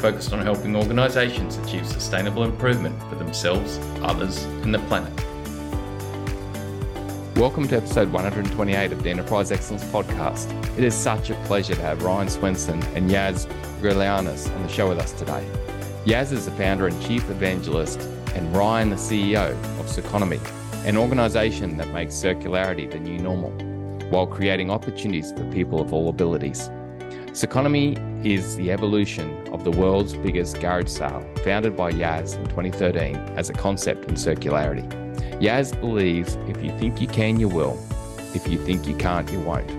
focused on helping organisations achieve sustainable improvement for themselves, others, and the planet. Welcome to episode 128 of the Enterprise Excellence Podcast. It is such a pleasure to have Ryan Swenson and Yaz Grigaliunas on the show with us today. Yaz is the founder and chief evangelist, and Ryan the CEO of Circonomy, an organisation that makes circularity the new normal while creating opportunities for people of all abilities. Circonomy is the evolution of the world's biggest garage sale, founded by Yaz in 2013 as a concept in circularity. Yaz believes if you think you can, you will. If you think you can't, you won't.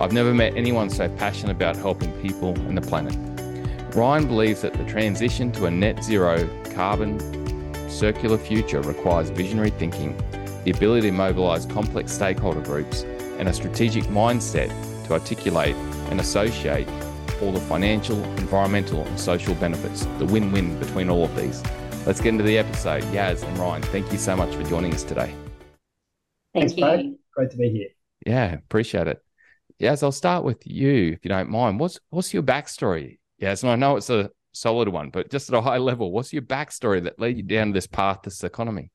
I've never met anyone so passionate about helping people and the planet. Ryan believes that the transition to a net zero carbon circular future requires visionary thinking, the ability to mobilize complex stakeholder groups, and a strategic mindset to articulate and associate all the financial, environmental, and social benefits, the win win between all of these. Let's get into the episode. Yaz and Ryan, thank you so much for joining us today. Thank Thanks, you. Mate. Great to be here. Yeah, appreciate it. Yaz, I'll start with you, if you don't mind. What's what's your backstory? Yaz, and I know it's a solid one, but just at a high level, what's your backstory that led you down this path to Circonomy?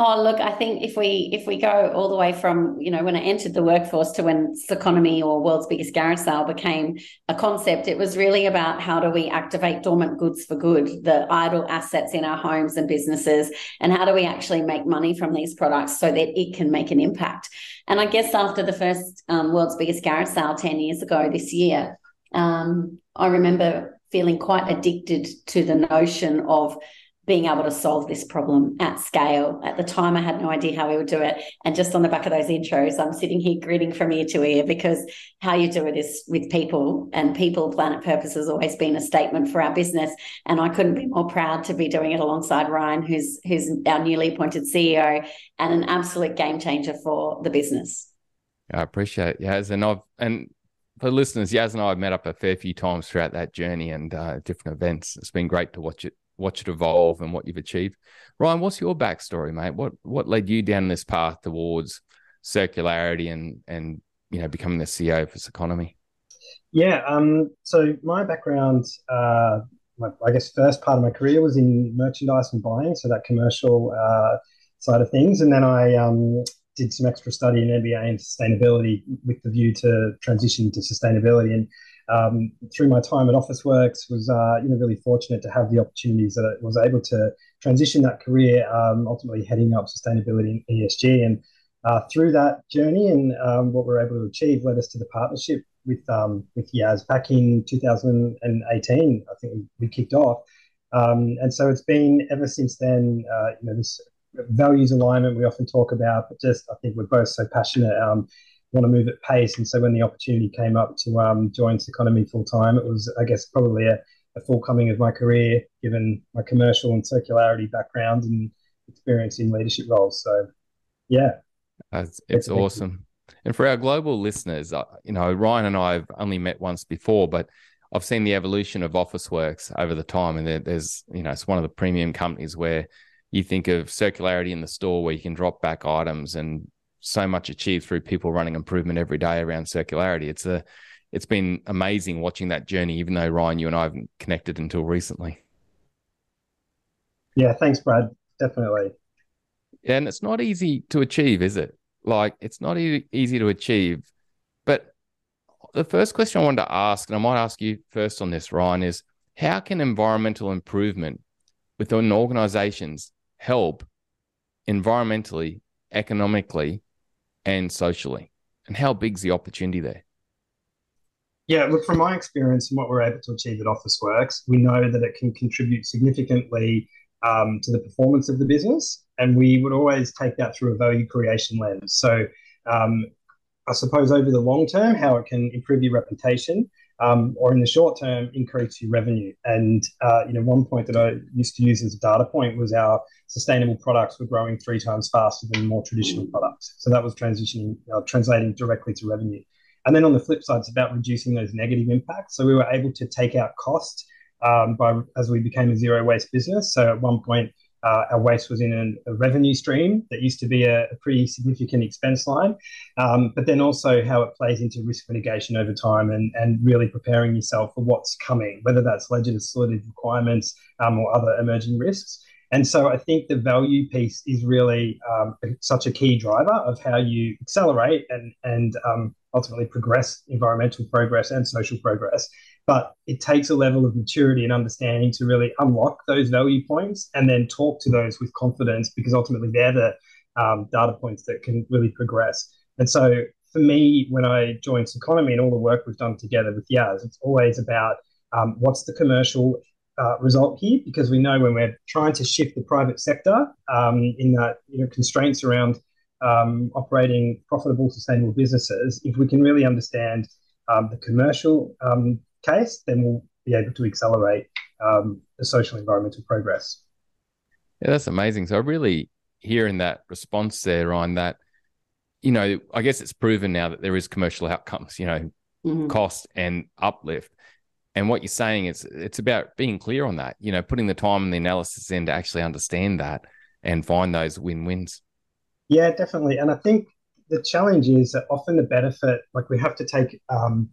Oh, look, I think if we if we go all the way from you know when I entered the workforce to when Circonomy or world's biggest garage sale became a concept, it was really about how do we activate dormant goods for good, the idle assets in our homes and businesses, and how do we actually make money from these products so that it can make an impact. And I guess after the first um, world's biggest garage sale ten years ago this year, um, I remember feeling quite addicted to the notion of being able to solve this problem at scale. At the time, I had no idea how we would do it. And just on the back of those intros, I'm sitting here grinning from ear to ear because how you do it is with people, and people, planet purpose has always been a statement for our business. And I couldn't be more proud to be doing it alongside Ryan, who's who's our newly appointed CEO and an absolute game changer for the business. I appreciate it, Yaz, and I've and for listeners, Yaz and I have met up a fair few times throughout that journey and uh, different events. It's been great to watch it watch it evolve and what you've achieved. Ryan, what's your backstory, mate? What what led you down this path towards circularity and and you know becoming the CEO of this economy? Yeah, um, so my background, uh, my, I guess, first part of my career was in merchandise and buying, so that commercial uh, side of things, and then I um, did some extra study in MBA and sustainability with the view to transition to sustainability and um, through my time at Officeworks, was uh, you know really fortunate to have the opportunities that I was able to transition that career, um, ultimately heading up sustainability and ESG. And uh, through that journey and um, what we are able to achieve led us to the partnership with um, with Yaz back in 2018. I think we kicked off, um, and so it's been ever since then. Uh, you know this values alignment we often talk about, but just I think we're both so passionate um, want to move at pace. And so when the opportunity came up to um, join Circonomy full time, it was, I guess, probably a, a, full coming of my career, given my commercial and circularity background and experience in leadership roles. So, yeah, it's, it's awesome. And for our global listeners, uh, you know, Ryan and I have only met once before, but I've seen the evolution of Officeworks over the time, and there, there's, you know, it's one of the premium companies where you think of circularity in the store where you can drop back items and so much achieved through people running improvement every day around circularity. It's a it's been amazing watching that journey, even though Ryan, you and I haven't connected until recently. Yeah, thanks, Brad. Definitely. And it's not easy to achieve, is it? Like it's not e- easy to achieve. But the first question I wanted to ask, and I might ask you first on this, Ryan, is how can environmental improvement within organizations help environmentally, economically, and socially? And how big's the opportunity there? Yeah, look, from my experience and what we're able to achieve at Officeworks, we know that it can contribute significantly um, to the performance of the business. And we would always take that through a value creation lens. So, um, I suppose over the long term, how it can improve your reputation, um, or in the short term, increase your revenue. And uh, you know, one point that I used to use as a data point was our sustainable products were growing three times faster than more traditional products. So that was transitioning, uh, translating directly to revenue. And then on the flip side, it's about reducing those negative impacts. So we were able to take out cost um, by as we became a zero waste business. So at one point, uh, our waste was in a revenue stream that used to be a, a pretty significant expense line, um, but then also how it plays into risk mitigation over time and, and really preparing yourself for what's coming, whether that's legislative requirements um, or other emerging risks. And so I think the value piece is really um, such a key driver of how you accelerate and, and um, ultimately progress environmental progress and social progress but it takes a level of maturity and understanding to really unlock those value points and then talk to those with confidence because ultimately they're the um, data points that can really progress. And so for me, when I joined Circonomy and all the work we've done together with Yaz, it's always about um, what's the commercial uh, result here because we know when we're trying to shift the private sector um, in that you know constraints around um, operating profitable, sustainable businesses, if we can really understand um, the commercial um, case, then we'll be able to accelerate um, the social environmental progress. Yeah, that's amazing. So, I really hearing that response there on that, you know, I guess it's proven now that there is commercial outcomes, you know, mm-hmm. cost and uplift. And what you're saying is it's about being clear on that, you know, putting the time and the analysis in to actually understand that and find those win wins. Yeah, definitely. And I think the challenge is that often the benefit, like we have to take um,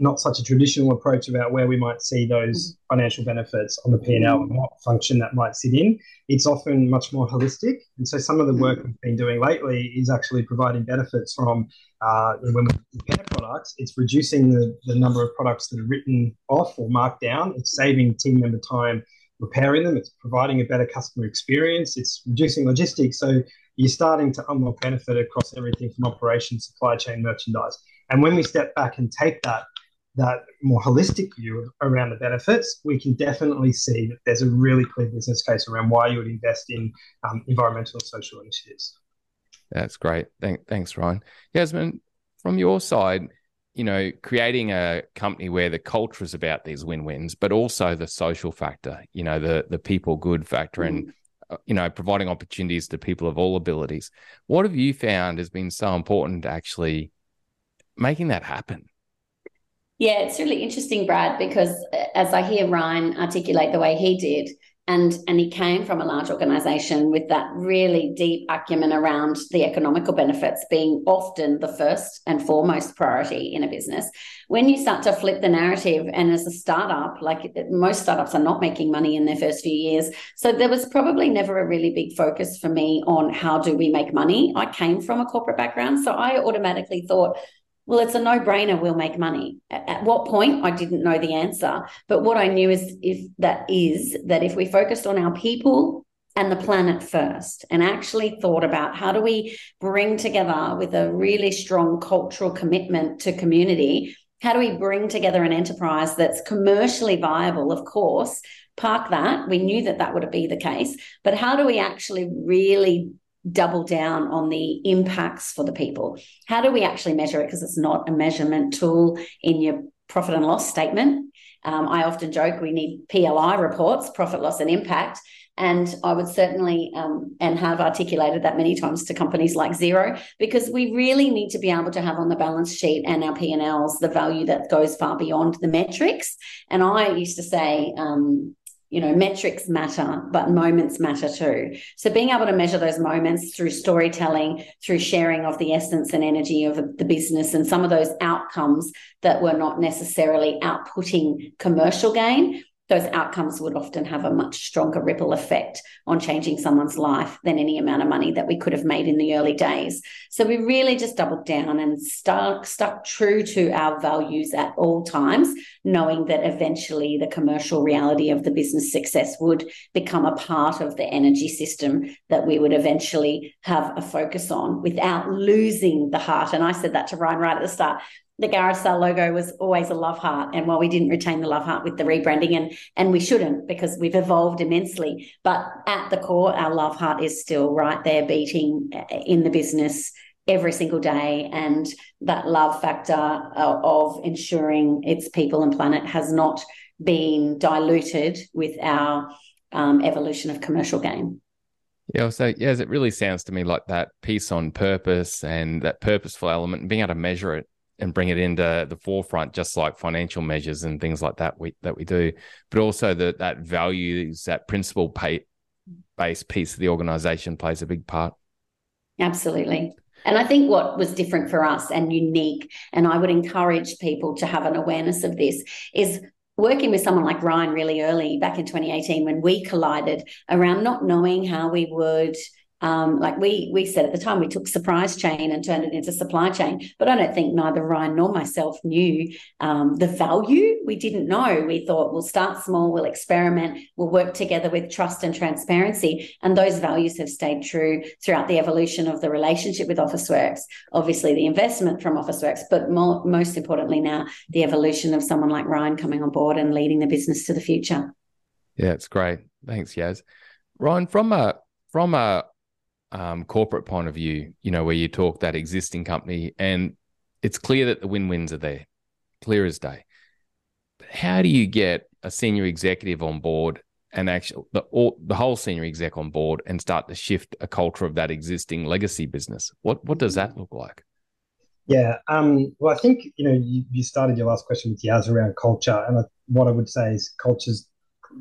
not such a traditional approach about where we might see those mm-hmm. financial benefits on the P&L and what function that might sit in. It's often much more holistic. And so some of the work mm-hmm. we've been doing lately is actually providing benefits from uh, when we repair products, it's reducing the, the number of products that are written off or marked down. It's saving team member time repairing them. It's providing a better customer experience. It's reducing logistics. So you're starting to unlock benefit across everything from operations, supply chain, merchandise. And when we step back and take that that more holistic view around the benefits, we can definitely see that there's a really clear business case around why you would invest in um, environmental and social initiatives. That's great. Thank, thanks, Ryan. Yasmin, from your side, you know, creating a company where the culture is about these win-wins, but also the social factor, you know, the the people good factor, mm. and uh, you know, providing opportunities to people of all abilities. What have you found has been so important to actually making that happen? Yeah, it's really interesting, Brad, because uh, as I hear Ryan articulate the way he did, and and he came from a large organization with that really deep acumen around the economical benefits being often the first and foremost priority in a business when you start to flip the narrative and as a startup like most startups are not making money in their first few years. So there was probably never a really big focus for me on how do we make money? I came from a corporate background so i automatically thought well, it's a no brainer. We'll make money. At what point? I didn't know the answer. But what I knew is if that is that if we focused on our people and the planet first and actually thought about how do we bring together with a really strong cultural commitment to community, how do we bring together an enterprise that's commercially viable, of course, park that. We knew that that would be the case. But how do we actually really double down on the impacts for the people. How do we actually measure it? Because it's not a measurement tool in your profit and loss statement. Um, I often joke we need PLI reports, profit, loss, and impact. And I would certainly um, and have articulated that many times to companies like Xero, because we really need to be able to have on the balance sheet and our P&Ls the value that goes far beyond the metrics. And I used to say, um, you know metrics matter but moments matter too. So being able to measure those moments through storytelling through sharing of the essence and energy of the business and some of those outcomes that were not necessarily outputting commercial gain those outcomes would often have a much stronger ripple effect on changing someone's life than any amount of money that we could have made in the early days. So we really just doubled down and stuck, stuck true to our values at all times, knowing that eventually the commercial reality of the business success would become a part of the energy system that we would eventually have a focus on without losing the heart. And I said that to Ryan right at the start the Garrisal logo was always a love heart. And while we didn't retain the love heart with the rebranding, and and we shouldn't because we've evolved immensely, but at the core, our love heart is still right there beating uh, in the business every single day. And that love factor uh, of ensuring its people and planet has not been diluted with our um, evolution of commercial gain. Yeah, so yes, it really sounds to me like that piece on purpose and that purposeful element and being able to measure it and bring it into the forefront, just like financial measures and things like that we that we do, but also that that values, that principle pay, based piece of the organization plays a big part. Absolutely. And I think what was different for us and unique, and I would encourage people to have an awareness of this, is working with someone like Ryan really early back in 2018 when we collided around not knowing how we would um, like we we said at the time, we took surprise chain and turned it into supply chain. But I don't think neither Ryan nor myself knew um, the value. We didn't know. We thought we'll start small, we'll experiment, we'll work together with trust and transparency, and those values have stayed true throughout the evolution of the relationship with Officeworks. Obviously, the investment from Officeworks, but more, most importantly now, the evolution of someone like Ryan coming on board and leading the business to the future. Yeah, it's great. Thanks, Yaz. Ryan, from a from a um, corporate point of view, you know, where you talk that existing company and it's clear that the win wins are there, clear as day. But how do you get a senior executive on board and actually the, all, the whole senior exec on board and start to shift a culture of that existing legacy business? What what does that look like? Yeah, um, well, I think you know you, you started your last question with Yaz around culture, and what I would say is culture's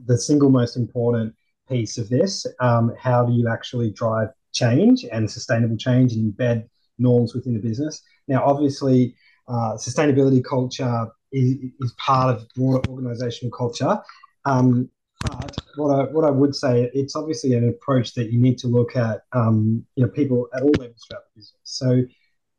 the single most important piece of this. Um, how do you actually drive change and sustainable change and embed norms within the business. Now, obviously, uh, sustainability culture is, is part of broader organizational culture. Um, but what I, what I would say, it's obviously an approach that you need to look at, um, you know, people at all levels throughout the business. So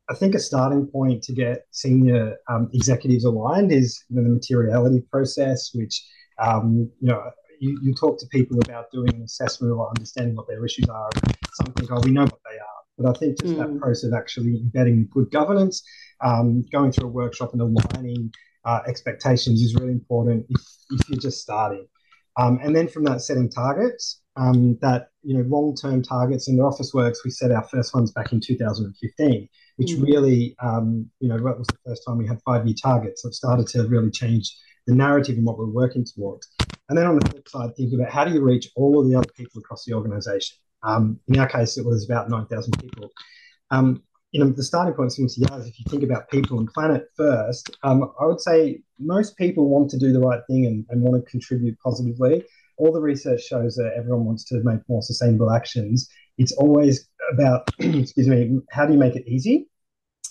I think a starting point to get senior um, executives aligned is you know, the materiality process, which, um, you know, you, you talk to people about doing an assessment or understanding what their issues are. Some think, oh, we know what they are. But I think just mm. that process of actually embedding good governance, um, going through a workshop and aligning uh, expectations is really important if, if you're just starting. Um, and then from that, setting targets. Um, that you know long-term targets in the Officeworks, We set our first ones back in 2015, which mm. really um, you know that was the first time we had five-year targets. So it started to really change the narrative and what we're working towards. And then on the flip side, think about how do you reach all of the other people across the organization. Um, in our case, it was about 9,000 people. Um, you know, the starting point seems to Yaz, if you think about people and planet first, um, I would say most people want to do the right thing and, and want to contribute positively. All the research shows that everyone wants to make more sustainable actions. It's always about, excuse me, how do you make it easy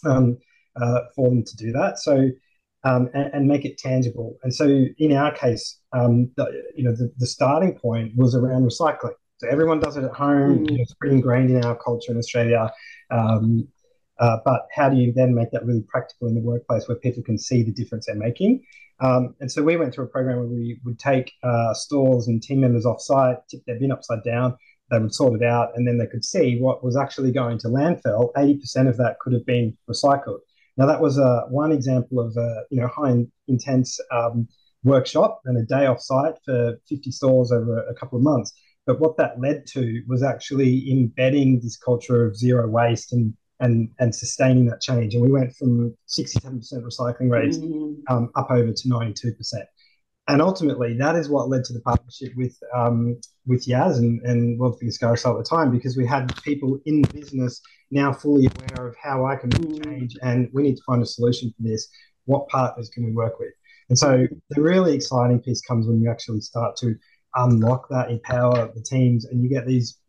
um, uh, for them to do that? So um, and, and, make it tangible. And so, in our case, um, the, you know, the, the, starting point was around recycling. So everyone does it at home. Mm. You know, it's pretty ingrained in our culture in Australia. Um, uh, but how do you then make that really practical in the workplace where people can see the difference they're making? Um, and so we went through a program where we would take uh, stores and team members off site, tip their bin upside down, they would sort it out, and then they could see what was actually going to landfill. 80% of that could have been recycled. Now that was uh, one example of a you know high intense um, workshop and a day off site for 50 stores over a couple of months. But what that led to was actually embedding this culture of zero waste and and and sustaining that change. And we went from 67% recycling rates mm-hmm. um, up over to 92% and ultimately that is what led to the partnership with um, with Yaz and, and World's Biggest Garage Sale at the time because we had people in the business now fully aware of how I can mm. change and we need to find a solution for this. What partners can we work with? And so the really exciting piece comes when you actually start to unlock that, empower the teams, and you get these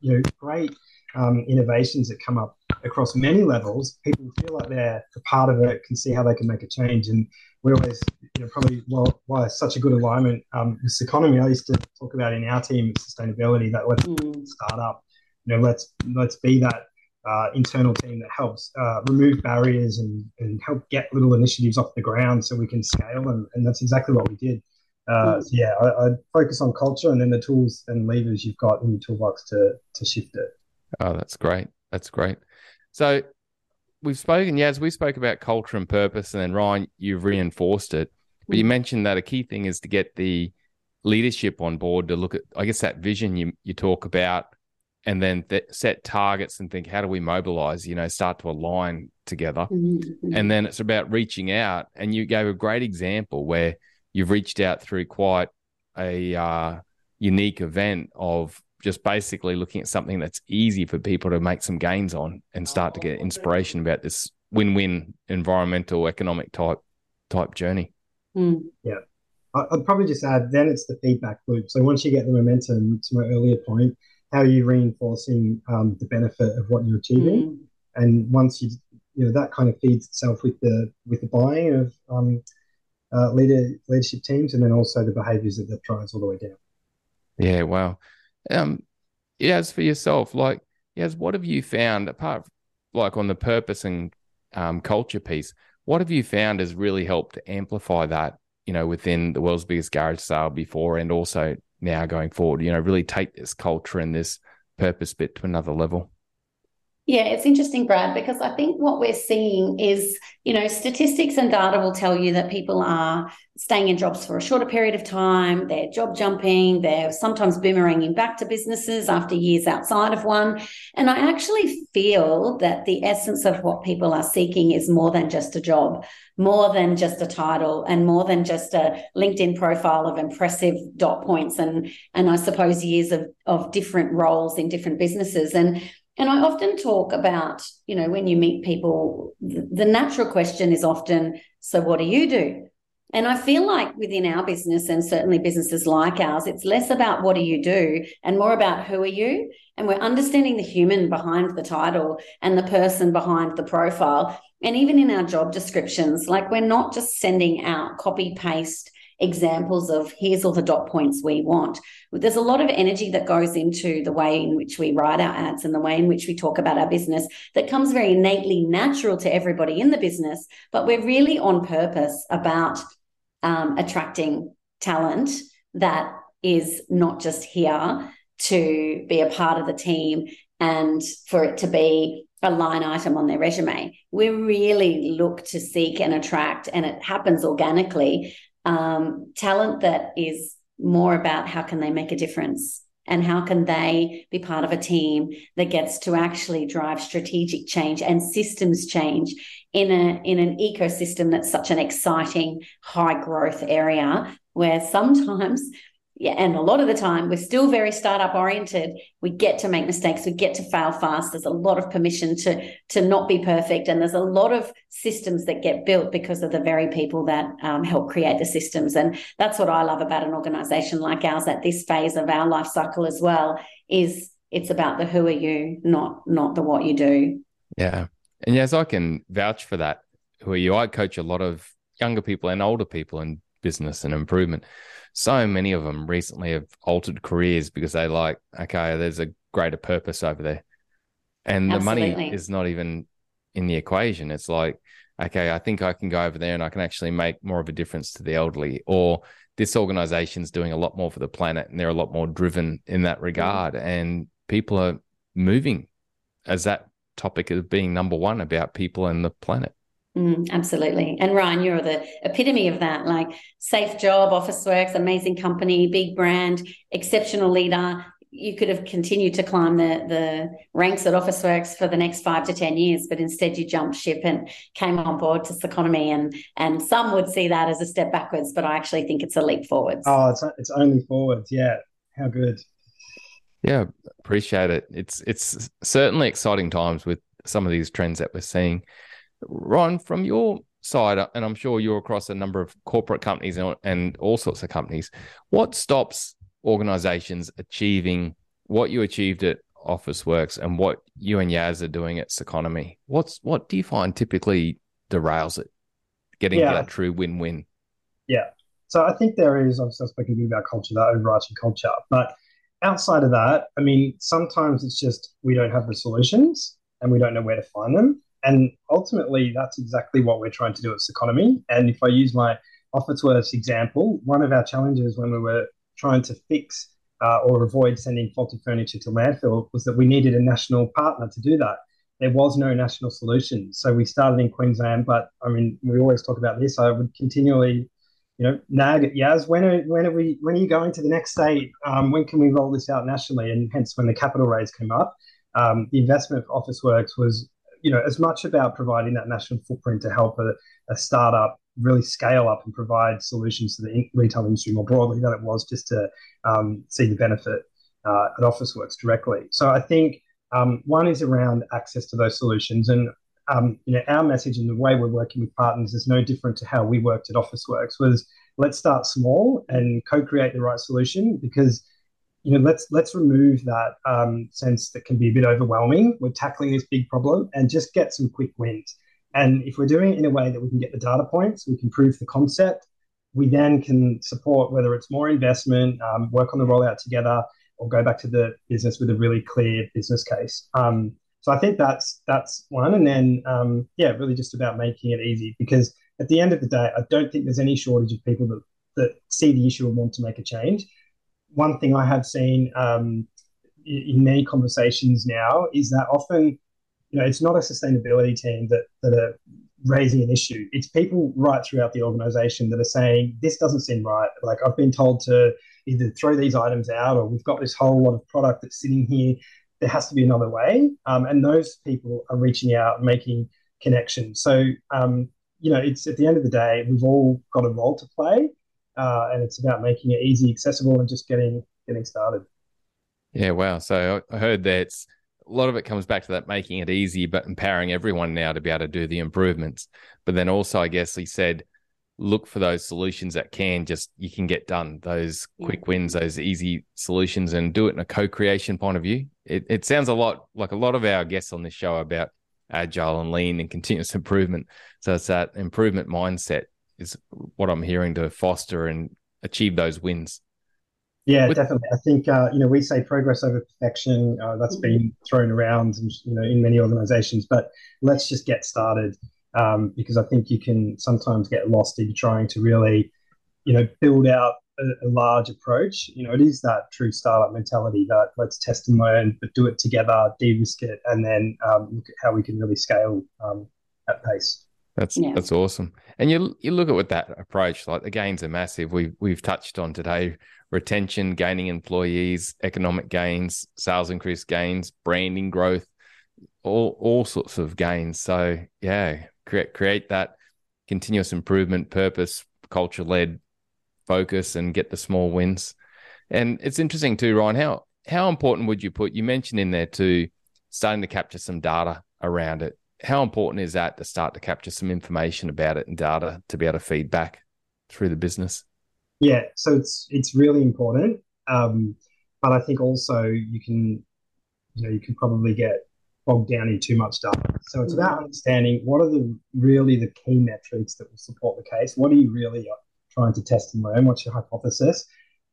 you know, great um, innovations that come up across many levels. People feel like they're a part of it, can see how they can make a change, and we always, you know, probably well, why such a good alignment um, with Circonomy. I used to talk about in our team sustainability that let's mm. start up, you know, let's let's be that uh, internal team that helps uh, remove barriers and, and help get little initiatives off the ground so we can scale, and, and that's exactly what we did. Uh, so yeah, I, I focus on culture and then the tools and levers you've got in your toolbox to to shift it. Oh, that's great. That's great. So we've spoken, Yaz, we spoke about culture and purpose, and then Ryan, you've reinforced it. But you mm. mentioned that a key thing is to get the leadership on board to look at, I guess, that vision you you talk about, and then th- set targets and think how do we mobilize you know start to align together mm-hmm. and then it's about reaching out and you gave a great example where you've reached out through quite a uh, unique event of just basically looking at something that's easy for people to make some gains on and start to get inspiration about this win-win environmental economic type type journey mm. yeah i'd probably just add then it's the feedback loop so once you get the momentum to my earlier point how are you reinforcing um, the benefit of what you're achieving mm. and once you you know that kind of feeds itself with the with the buying of um, uh, leader leadership teams and then also the behaviors that that drives all the way down. Yeah wow. Um as for yourself like yes what have you found apart like on the purpose and um, culture piece what have you found has really helped to amplify that you know within the world's biggest garage sale before and also now going forward you know really take this culture and this purpose bit to another level yeah, it's interesting, Brad, because I think what we're seeing is, you know, statistics and data will tell you that people are staying in jobs for a shorter period of time. They're job jumping. They're sometimes boomeranging back to businesses after years outside of one. And I actually feel that the essence of what people are seeking is more than just a job, more than just a title, and more than just a LinkedIn profile of impressive dot points and and I suppose years of of different roles in different businesses. And and I often talk about, you know, when you meet people, the, natural question is often, so what do you do? And I feel like within our business and certainly businesses like ours, it's less about what do you do and more about who are you? And we're understanding the human behind the title and the person behind the profile. And even in our job descriptions, like we're not just sending out copy paste examples of here's all the dot points we want. There's a lot of energy that goes into the way in which we write our ads and the way in which we talk about our business that comes very innately natural to everybody in the business, but we're really on purpose about um, attracting talent that is not just here to be a part of the team and for it to be a line item on their resume. We really look to seek and attract, and it happens organically, um, talent that is more about how can they make a difference and how can they be part of a team that gets to actually drive strategic change and systems change in a in an ecosystem that's such an exciting high growth area where sometimes yeah, and a lot of the time we're still very startup oriented. We get to make mistakes, we get to fail fast. There's a lot of permission to to not be perfect, and there's a lot of systems that get built because of the very people that um, help create the systems. And that's what I love about an organization like ours at this phase of our life cycle as well. Is it's about the who are you, not not the what you do. Yeah, and yes, I can vouch for that. Who are you? I coach a lot of younger people and older people in business and improvement so many of them recently have altered careers because they like, okay, there's a greater purpose over there. And Absolutely. the money is not even in the equation. It's like, okay, I think I can go over there and I can actually make more of a difference to the elderly. Or this organization's doing a lot more for the planet and they're a lot more driven in that regard. Mm. And people are moving as that topic of being number one about people and the planet. Mm, absolutely. And Ryan, you're the epitome of that. Like safe job, Officeworks, amazing company, big brand, exceptional leader. You could have continued to climb the, the ranks at Officeworks for the next five to 10 years, but instead you jumped ship and came on board to Circonomy. And, and some would see that as a step backwards, but I actually think it's a leap forwards. Oh, it's, it's only forwards. Yeah. How good. Yeah. Appreciate it. It's, it's certainly exciting times with some of these trends that we're seeing. Ron, from your side, and I'm sure you're across a number of corporate companies and, and all sorts of companies, what stops organizations achieving what you achieved at Officeworks and what you and Yaz are doing at Circonomy? What's what do you find typically derails it, getting yeah. that true win-win? Yeah. So I think there is obviously I've spoken to you about culture, that overarching culture, but outside of that, I mean, sometimes it's just we don't have the solutions and we don't know where to find them. And ultimately, that's exactly what we're trying to do at Circonomy. And if I use my Officeworks example, one of our challenges when we were trying to fix uh, or avoid sending faulty furniture to landfill was that we needed a national partner to do that. There was no national solution. So we started in Queensland, but I mean, we always talk about this. I would continually you know, nag at Yaz, when are, when are we, when are you going to the next state? Um, when can we roll this out nationally? And hence when the capital raise came up, um, the investment for Officeworks was, you know, as much about providing that national footprint to help a, a startup really scale up and provide solutions to the retail industry more broadly than it was just to um, see the benefit uh, at Officeworks directly. So I think um, one is around access to those solutions, and um, you know, our message and the way we're working with partners is no different to how we worked at Officeworks. Was let's start small and co-create the right solution because you know let's let's remove that um, sense that can be a bit overwhelming. We're tackling this big problem and just get some quick wins. And if we're doing it in a way that we can get the data points, we can prove the concept. We then can support whether it's more investment, um, work on the rollout together, or go back to the business with a really clear business case. Um, so I think that's that's one, and then um, yeah, really just about making it easy because at the end of the day, I don't think there's any shortage of people that that see the issue and want to make a change. One thing I have seen um, in many conversations now is that often, you know, it's not a sustainability team that that are raising an issue. It's people right throughout the organization that are saying this doesn't seem right. Like I've been told to either throw these items out or we've got this whole lot of product that's sitting here there has to be another way. Um, and those people are reaching out, making connections. So, um, you know, it's at the end of the day, we've all got a role to play, uh, and it's about making it easy, accessible, and just getting getting started. Yeah, wow. So I heard that a lot of it comes back to that making it easy, but empowering everyone now to be able to do the improvements. But then also, I guess he said look for those solutions that can just you can get done those quick wins those easy solutions and do it in a co-creation point of view it, it sounds a lot like a lot of our guests on this show about agile and lean and continuous improvement so it's that improvement mindset is what i'm hearing to foster and achieve those wins yeah With- definitely i think uh, you know we say progress over perfection uh, that's been thrown around and, you know in many organizations but let's just get started um, because I think you can sometimes get lost in trying to really, you know, build out a, a, large approach. You know, it is that true startup mentality that let's test and learn, but do it together, de-risk it, and then um, look at how we can really scale um, at pace. That's yeah. that's awesome. And you you look at with that approach, like the gains are massive. We we've touched on today retention, gaining employees, economic gains, sales increase gains, branding growth, all all sorts of gains. So yeah, create create that continuous improvement purpose culture led focus and get the small wins and it's interesting too ryan how how important would you put you mentioned in there too starting to capture some data around it how important is that to start to capture some information about it and data to be able to feed back through the business yeah so it's it's really important um, but i think also you can you know you can probably get bogged down in too much data. So it's about mm. understanding what are the really the key metrics that will support the case. What are you really trying to test and learn? What's your hypothesis?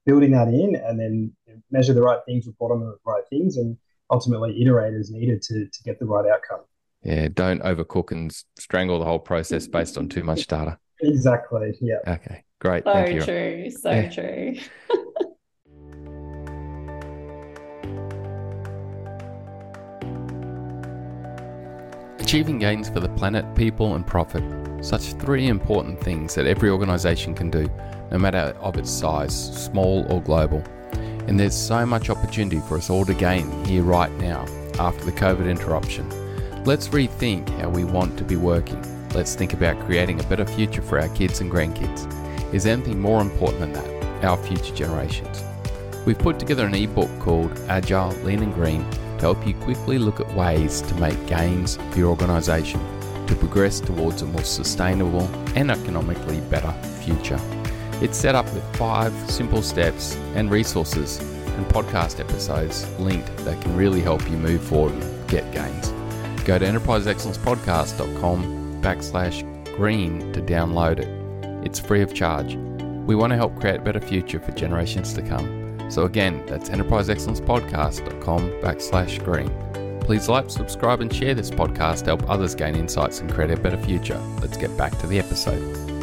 Building that in, and then measure the right things, report on the right things, and ultimately iterate as needed to to get the right outcome. Yeah, don't overcook and strangle the whole process based on too much data. Exactly. Yeah. Okay. Great. So Thank you. true. So yeah. true. Achieving gains for the planet, people, and profit. Such three important things that every organisation can do, no matter of its size, small or global. And there's so much opportunity for us all to gain here right now after the COVID interruption. Let's rethink how we want to be working. Let's think about creating a better future for our kids and grandkids. Is anything more important than that? Our future generations. We've put together an ebook called Agile, Lean and Green to help you quickly look at ways to make gains for your organisation to progress towards a more sustainable and economically better future. It's set up with five simple steps and resources and podcast episodes linked that can really help you move forward and get gains. Go to enterpriseexcellencepodcast.com backslash green to download it. It's free of charge. We want to help create a better future for generations to come. So again, that's enterpriseexcellencepodcast.com backslash green. Please like, subscribe, and share this podcast to help others gain insights and create a better future. Let's get back to the episode.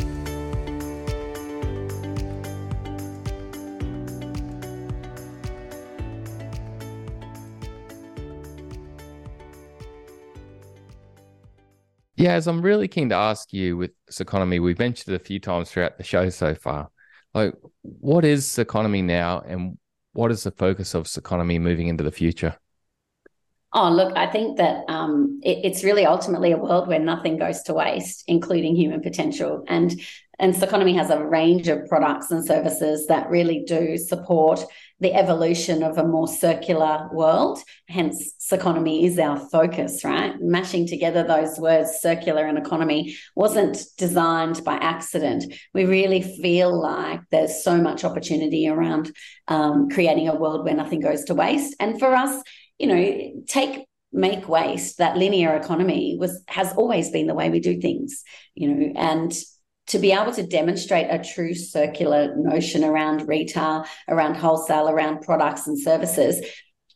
Yeah, as I'm really keen to ask you with Circonomy, we've mentioned it a few times throughout the show so far. Like, what is Circonomy now, and what is the focus of Circonomy moving into the future? Oh, look, I think that um, it, it's really ultimately a world where nothing goes to waste, including human potential. And and Circonomy has a range of products and services that really do support the evolution of a more circular world. Hence, Circonomy is our focus, right? Mashing together those words, circular and economy, wasn't designed by accident. We really feel like there's so much opportunity around um, creating a world where nothing goes to waste. And for us, you know, take make waste that linear economy was has always been the way we do things you know and to be able to demonstrate a true circular notion around retail around wholesale around products and services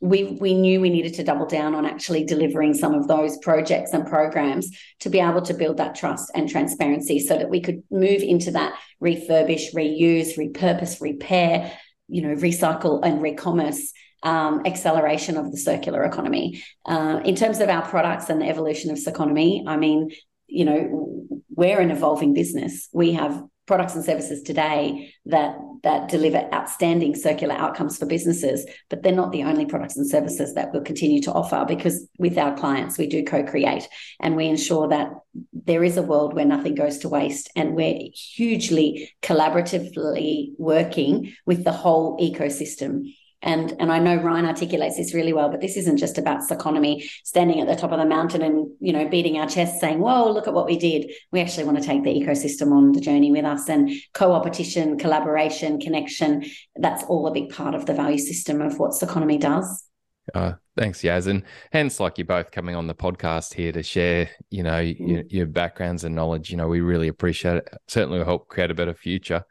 we we knew we needed to double down on actually delivering some of those projects and programs to be able to build that trust and transparency so that we could move into that refurbish reuse repurpose repair you know recycle and recommerce um, acceleration of the circular economy. Uh, in terms of our products and the evolution of Circonomy, I mean, you know, we're an evolving business. We have products and services today that that deliver outstanding circular outcomes for businesses but they're not the only products and services that we'll continue to offer because with our clients we do co-create and we ensure that there is a world where nothing goes to waste and we're hugely collaboratively working with the whole ecosystem and, and I know Ryan articulates this really well, but this isn't just about Circonomy standing at the top of the mountain and, you know, beating our chests saying, whoa, look at what we did. We actually want to take the ecosystem on the journey with us and co-opetition, collaboration, connection. That's all a big part of the value system of what Circonomy does. Uh, thanks, Yaz. And hence, like you both coming on the podcast here to share, you know, mm. your, your, backgrounds and knowledge. You know, we really appreciate it. Certainly will help create a better future.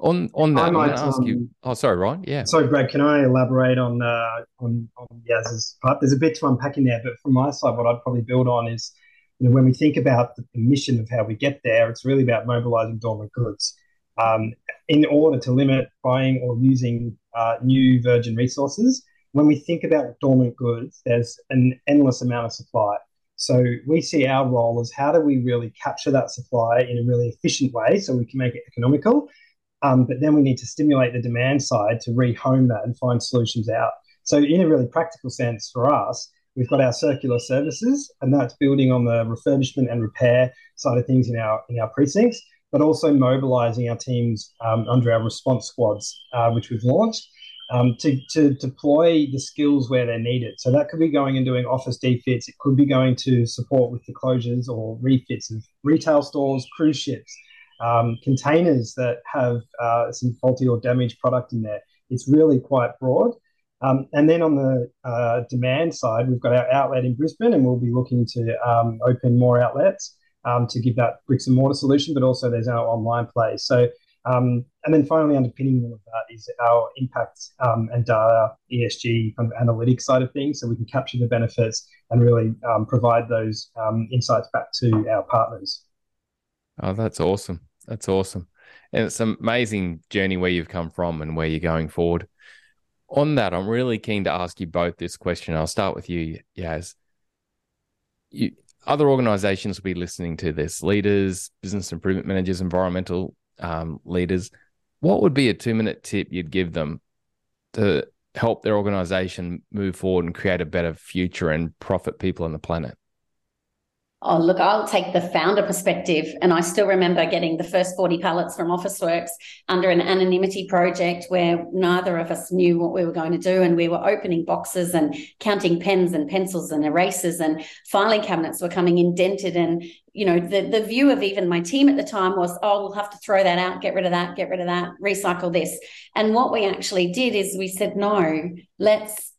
On on that, I might ask um, you. Oh, sorry, Ryan. Yeah. Sorry, Brad. Can I elaborate on uh, on on Yaz's part? There's a bit to unpack in there, but from my side, what I'd probably build on is, you know, when we think about the, the mission of how we get there, it's really about mobilizing dormant goods. Um, in order to limit buying or using uh, new virgin resources, when we think about dormant goods, there's an endless amount of supply. So we see our role as how do we really capture that supply in a really efficient way so we can make it economical um, but then we need to stimulate the demand side to rehome that and find solutions out. So, in a really practical sense for us, we've got our circular services, and that's building on the refurbishment and repair side of things in our in our precincts, but also mobilising our teams um, under our response squads, uh, which we've launched. Um, to, to deploy the skills where they're needed. So that could be going and doing office defits. It could be going to support with the closures or refits of retail stores, cruise ships um, containers that have uh, some faulty or damaged product in there. It's really quite broad. Um, and then on the uh, demand side, we've got our outlet in Brisbane, and we'll be looking to um, open more outlets um, to give that bricks and mortar solution, but also there's our online play. So, um, and then finally, underpinning all of that is our impact um, and data ESG kind of analytics side of things, so we can capture the benefits and really provide those insights back to our partners. Oh, that's awesome. That's awesome. And it's an amazing journey where you've come from and where you're going forward. On that, I'm really keen to ask you both this question. I'll start with you, Yaz. You, other organizations will be listening to this leaders, business improvement managers, environmental um, leaders. What would be a two minute tip you'd give them to help their organization move forward and create a better future and profit people on the planet? Oh, look, I'll take the founder perspective. And I still remember getting the first 40 pallets from Officeworks under an anonymity project where neither of us knew what we were going to do. And we were opening boxes and counting pens and pencils and erasers, and filing cabinets were coming indented. And, you know, the, the view of even my team at the time was, oh, we'll have to throw that out, get rid of that, get rid of that, recycle this. And what we actually did is we said, no, let's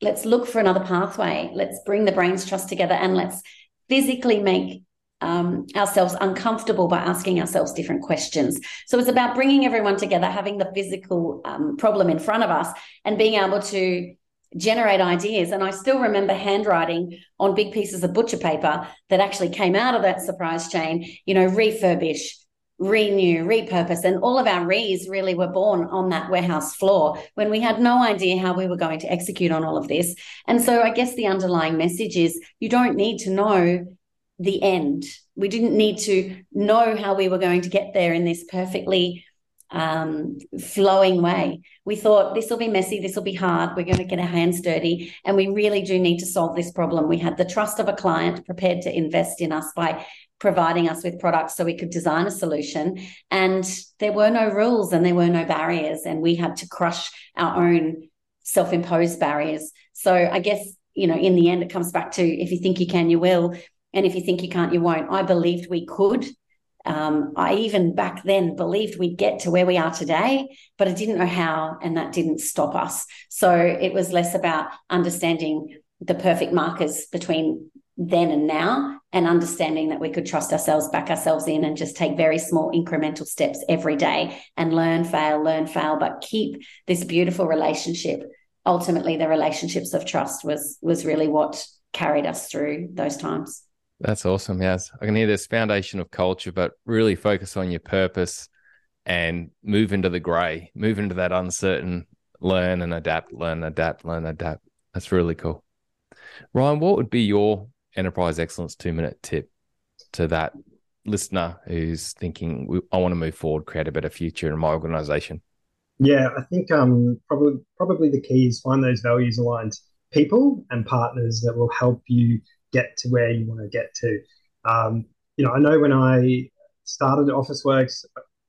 let's look for another pathway. Let's bring the brains trust together and let's physically make um, ourselves uncomfortable by asking ourselves different questions. So it's about bringing everyone together, having the physical um, problem in front of us, and being able to generate ideas. And I still remember handwriting on big pieces of butcher paper that actually came out of that surprise chain, you know, refurbish, renew, repurpose. And all of our re's really were born on that warehouse floor when we had no idea how we were going to execute on all of this. And so I guess the underlying message is you don't need to know the end. We didn't need to know how we were going to get there in this perfectly um, flowing way. We thought this will be messy, this will be hard, we're going to get our hands dirty, and we really do need to solve this problem. We had the trust of a client prepared to invest in us by providing us with products so we could design a solution. And there were no rules and there were no barriers, and we had to crush our own self imposed barriers. So I guess, you know, in the end, it comes back to if you think you can, you will. And if you think you can't, you won't. I believed we could. Um, I even back then believed we'd get to where we are today, but I didn't know how, and that didn't stop us. So it was less about understanding the perfect markers between then and now and understanding that we could trust ourselves, back ourselves in, and just take very small incremental steps every day and learn, fail, learn, fail, but keep this beautiful relationship. Ultimately, the relationships of trust was was really what carried us through those times. That's awesome. Yes. I can hear this foundation of culture, but really focus on your purpose and move into the gray, move into that uncertain, learn and adapt, learn, adapt, learn, adapt. That's really cool. Ryan, what would be your enterprise excellence two minute tip to that listener who's thinking, I want to move forward, create a better future in my organization? Yeah, I think um, probably probably the key is find those values aligned people and partners that will help you get to where you want to get to. Um, you know, I know when I started at Officeworks,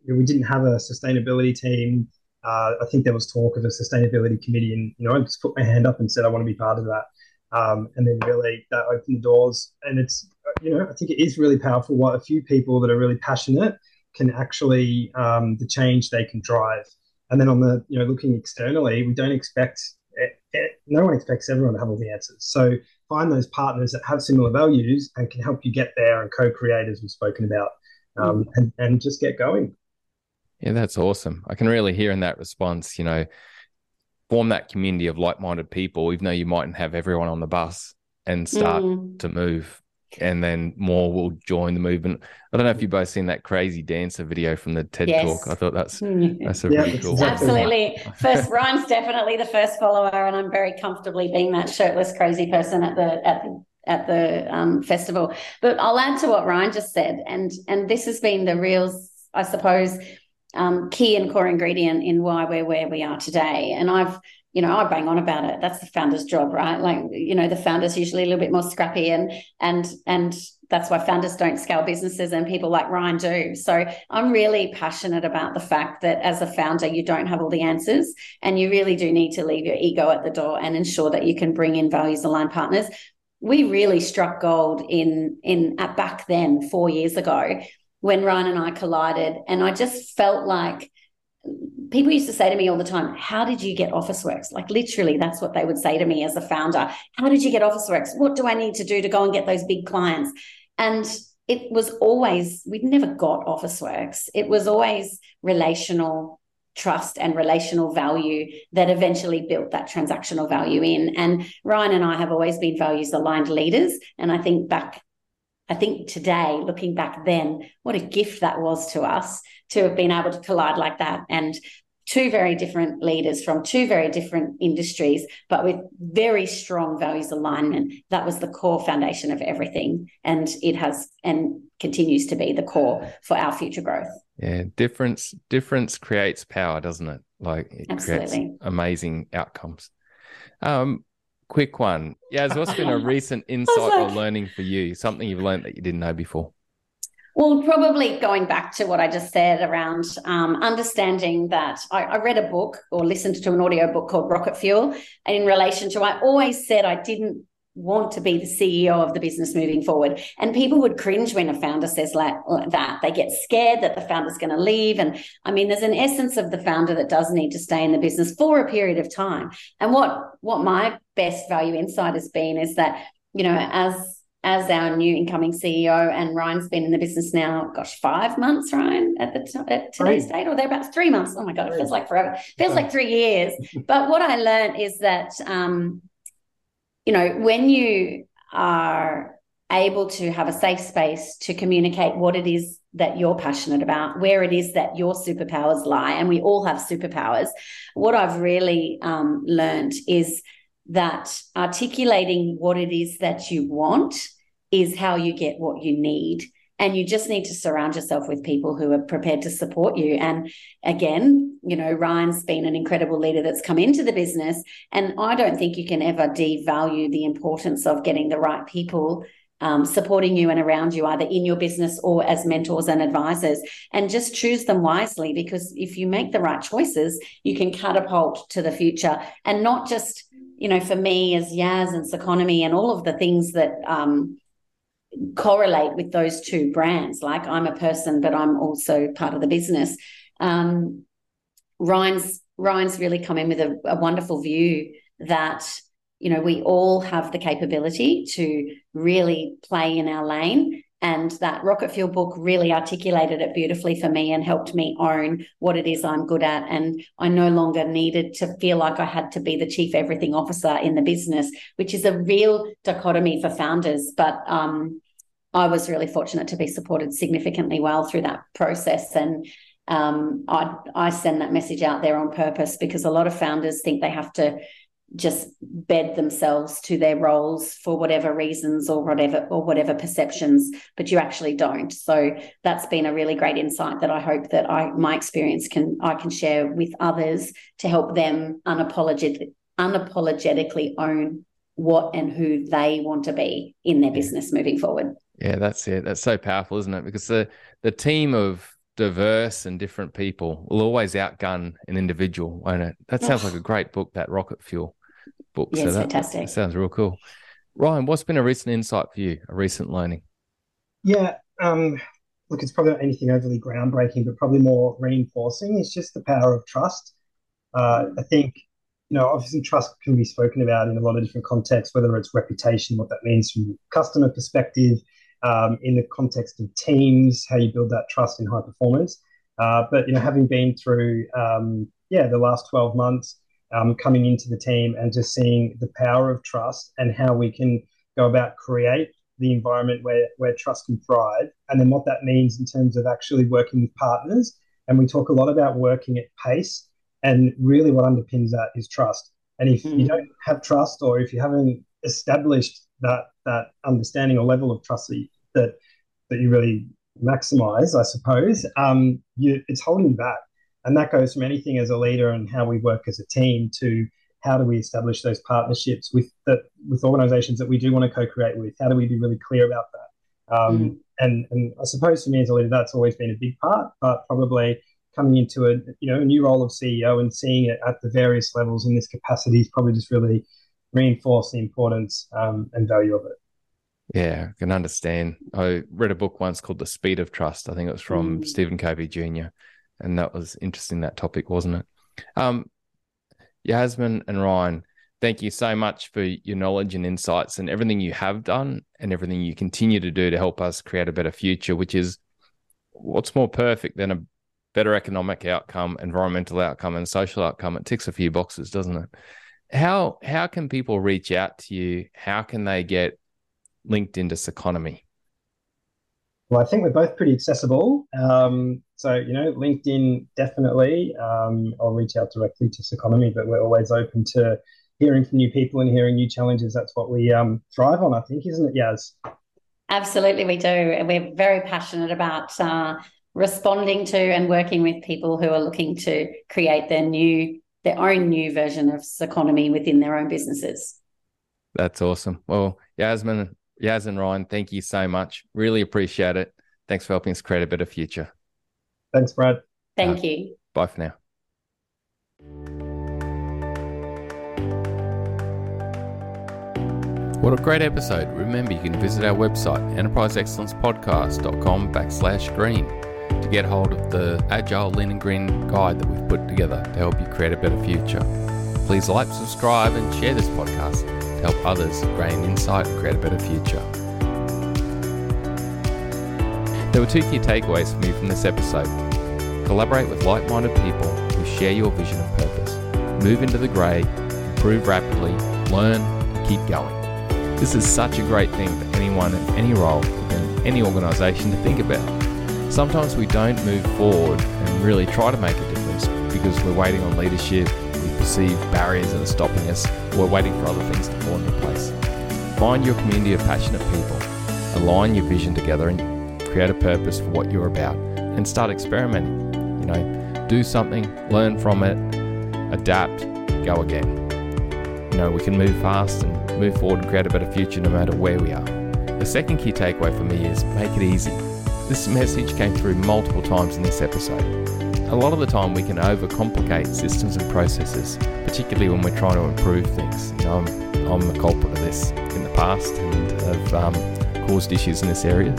we didn't have a sustainability team. Uh, I think there was talk of a sustainability committee, and you know, I just put my hand up and said I want to be part of that. Um, and then really that opened the doors. And it's you know, I think it is really powerful what a few people that are really passionate can actually um, the change they can drive. And then on the you know looking externally, we don't expect it, it, no one expects everyone to have all the answers. So find those partners that have similar values and can help you get there and co-create as we've spoken about um, mm. and, and just get going yeah that's awesome i can really hear in that response you know form that community of like-minded people even though you mightn't have everyone on the bus and start mm. to move and then more will join the movement. I don't know if you've both seen that crazy dancer video from the TED yes. Talk. I thought that's mm. that's a yeah, really cool. Absolutely, first Ryan's definitely the first follower, and I'm very comfortably being that shirtless crazy person at the at the at the um, festival. But I'll add to what Ryan just said, and and this has been the real, I suppose, um, key and core ingredient in why we're where we are today. And I've you know, I bang on about it. That's the founder's job, right? Like, you know, the founder's usually a little bit more scrappy and and and that's why founders don't scale businesses and people like Ryan do. So I'm really passionate about the fact that as a founder, you don't have all the answers and you really do need to leave your ego at the door and ensure that you can bring in values aligned partners. We really struck gold in in at back then, four years ago, when Ryan and I collided. And I just felt like people used to say to me all the time, How did you get Officeworks? Like, literally, that's what they would say to me as a founder. How did you get Officeworks? What do I need to do to go and get those big clients? And it was always, we'd never got Officeworks. It was always relational trust and relational value that eventually built that transactional value in. And Ryan and I have always been values aligned leaders. And I think back I think today, looking back then, what a gift that was to us to have been able to collide like that and two very different leaders from two very different industries, but with very strong values alignment. That was the core foundation of everything. And it has and continues to be the core for our future growth. Yeah, difference difference creates power, doesn't it? Like it Absolutely. creates amazing outcomes. Um, quick one. Yeah, what's been a recent insight like, or learning for you? Something you've learned that you didn't know before? Well, probably going back to what I just said around um, understanding that I, I, read a book or listened to an audio book called Rocket Fuel. And in relation to, I always said I didn't want to be the CEO of the business moving forward. And people would cringe when a founder says like, that. They get scared that the founder's going to leave. And I mean, there's an essence of the founder that does need to stay in the business for a period of time. And what what my best value insight has been is that, you know, as as our new incoming CEO, and Ryan's been in the business now, gosh, five months, Ryan, at the t- at today's date, or they're about three months. Oh my god, it feels like forever. It feels like three years. But what I learned is that um, you know, when you are able to have a safe space to communicate what it is that you're passionate about, where it is that your superpowers lie, and we all have superpowers. What I've really um, learned is that articulating what it is that you want is how you get what you need. And you just need to surround yourself with people who are prepared to support you. And again, you know, Ryan's been an incredible leader that's come into the business. And I don't think you can ever devalue the importance of getting the right people um, supporting you and around you, either in your business or as mentors and advisors. And just choose them wisely because if you make the right choices, you can catapult to the future and not just you know, for me as Yaz and Circonomy and all of the things that um, correlate with those two brands. Like I'm a person, but I'm also part of the business. Um, Ryan's Ryan's really come in with a, a wonderful view that you know we all have the capability to really play in our lane and that rocket fuel book really articulated it beautifully for me and helped me own what it is I'm good at. And I no longer needed to feel like I had to be the chief everything officer in the business, which is a real dichotomy for founders. But um, I was really fortunate to be supported significantly well through that process. And um, I, I send that message out there on purpose because a lot of founders think they have to just bed themselves to their roles for whatever reasons or whatever or whatever perceptions but you actually don't. So that's been a really great insight that i hope that i my experience can i can share with others to help them unapologetic, unapologetically own what and who they want to be in their business moving forward. Yeah that's it. That's so powerful isn't it? Because the the team of diverse and different people will always outgun an individual, won't it? That sounds like oh. a great book, that Rocket Fuel book. Yes, so that, fantastic. That sounds real cool. Ryan, what's been a recent insight for you, a recent learning? Yeah, um, look, it's probably not anything overly groundbreaking, but probably more reinforcing. It's just the power of trust. Uh, I think, you know, obviously trust can be spoken about in a lot of different contexts, whether it's reputation, what that means from customer perspective, um, in the context of teams, how you build that trust in high performance. Uh, but you know, having been through, um, yeah, the last twelve months, um, coming into the team and just seeing the power of trust and how we can go about create the environment where, where trust can thrive and then what that means in terms of actually working with partners. And we talk a lot about working at pace and really what underpins that is trust. And if mm. you don't have trust or if you haven't established that that understanding or level of trust that you, that, that you really maximize i suppose um, you, it's holding you back and that goes from anything as a leader and how we work as a team to how do we establish those partnerships with the, with organizations that we do want to co-create with? How do we be really clear about that? Um, mm. and, and I suppose for me as a leader, that's always been a big part, but probably coming into a you know a new role of CEO and seeing it at the various levels in this capacity is probably just really reinforced the importance um, and value of it. Yeah, I can understand. I read a book once called The Speed of Trust. I think it was from mm. Stephen Covey Jr and that was interesting that topic, wasn't it? Um, Yasmin and Ryan, thank you so much for your knowledge and insights and everything you have done and everything you continue to do to help us create a better future, which is what's more perfect than a better economic outcome, environmental outcome, and social outcome. It ticks a few boxes, doesn't it? How how can people reach out to you? How can they get linked into Circonomy? Well, I think we're both pretty accessible. Um, so, you know, LinkedIn definitely. Um, I'll reach out directly to Circonomy, but we're always open to hearing from new people and hearing new challenges. That's what we um, thrive on, I think, isn't it, Yaz? Absolutely, we do. And we're very passionate about uh, responding to and working with people who are looking to create their new, their own new version of Circonomy within their own businesses. That's awesome. Well, Yasmin, Yaz and Ryan, thank you so much. Really appreciate it. Thanks for helping us create a better future. Thanks, Brad. Thank uh, you. Bye for now. What a great episode. Remember, you can visit our website, enterpriseexcellencepodcast.com backslash green to get hold of the Agile Lean and Green guide that we've put together to help you create a better future. Please like, subscribe, and share this podcast to help others gain insight and create a better future. There were two key takeaways for me from this episode. Collaborate with like minded people who share your vision of purpose. Move into the grey, improve rapidly, learn, and keep going. This is such a great thing for anyone in any role in any organisation to think about. Sometimes we don't move forward and really try to make a difference because we're waiting on leadership, we perceive barriers that are stopping us. We're waiting for other things to fall into place. Find your community of passionate people. align your vision together and create a purpose for what you're about and start experimenting. You know, do something, learn from it, adapt, go again. You know, we can move fast and move forward and create a better future no matter where we are. The second key takeaway for me is make it easy. This message came through multiple times in this episode. A lot of the time, we can overcomplicate systems and processes, particularly when we're trying to improve things. You know, I'm, I'm a culprit of this in the past and have um, caused issues in this area.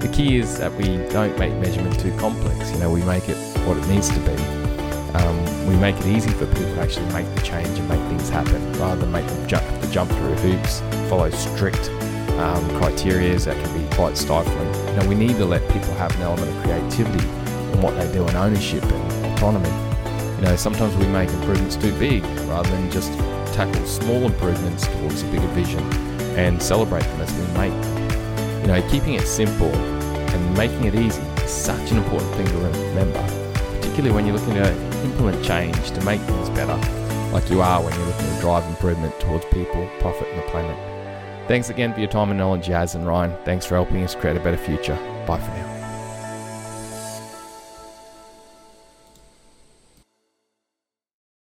The key is that we don't make measurement too complex. You know, we make it what it needs to be. Um, we make it easy for people to actually make the change and make things happen, rather than make them jump, jump through hoops, follow strict um, criteria that can be quite stifling. You know, we need to let people have an element of creativity in what they do and ownership and autonomy. You know, sometimes we make improvements too big rather than just tackle small improvements towards a bigger vision and celebrate them as we make. You know, keeping it simple and making it easy is such an important thing to remember, particularly when you're looking to implement change to make things better, like you are when you're looking to drive improvement towards people, profit, and the planet. Thanks again for your time and knowledge, Yaz and Ryan. Thanks for helping us create a better future. Bye for now.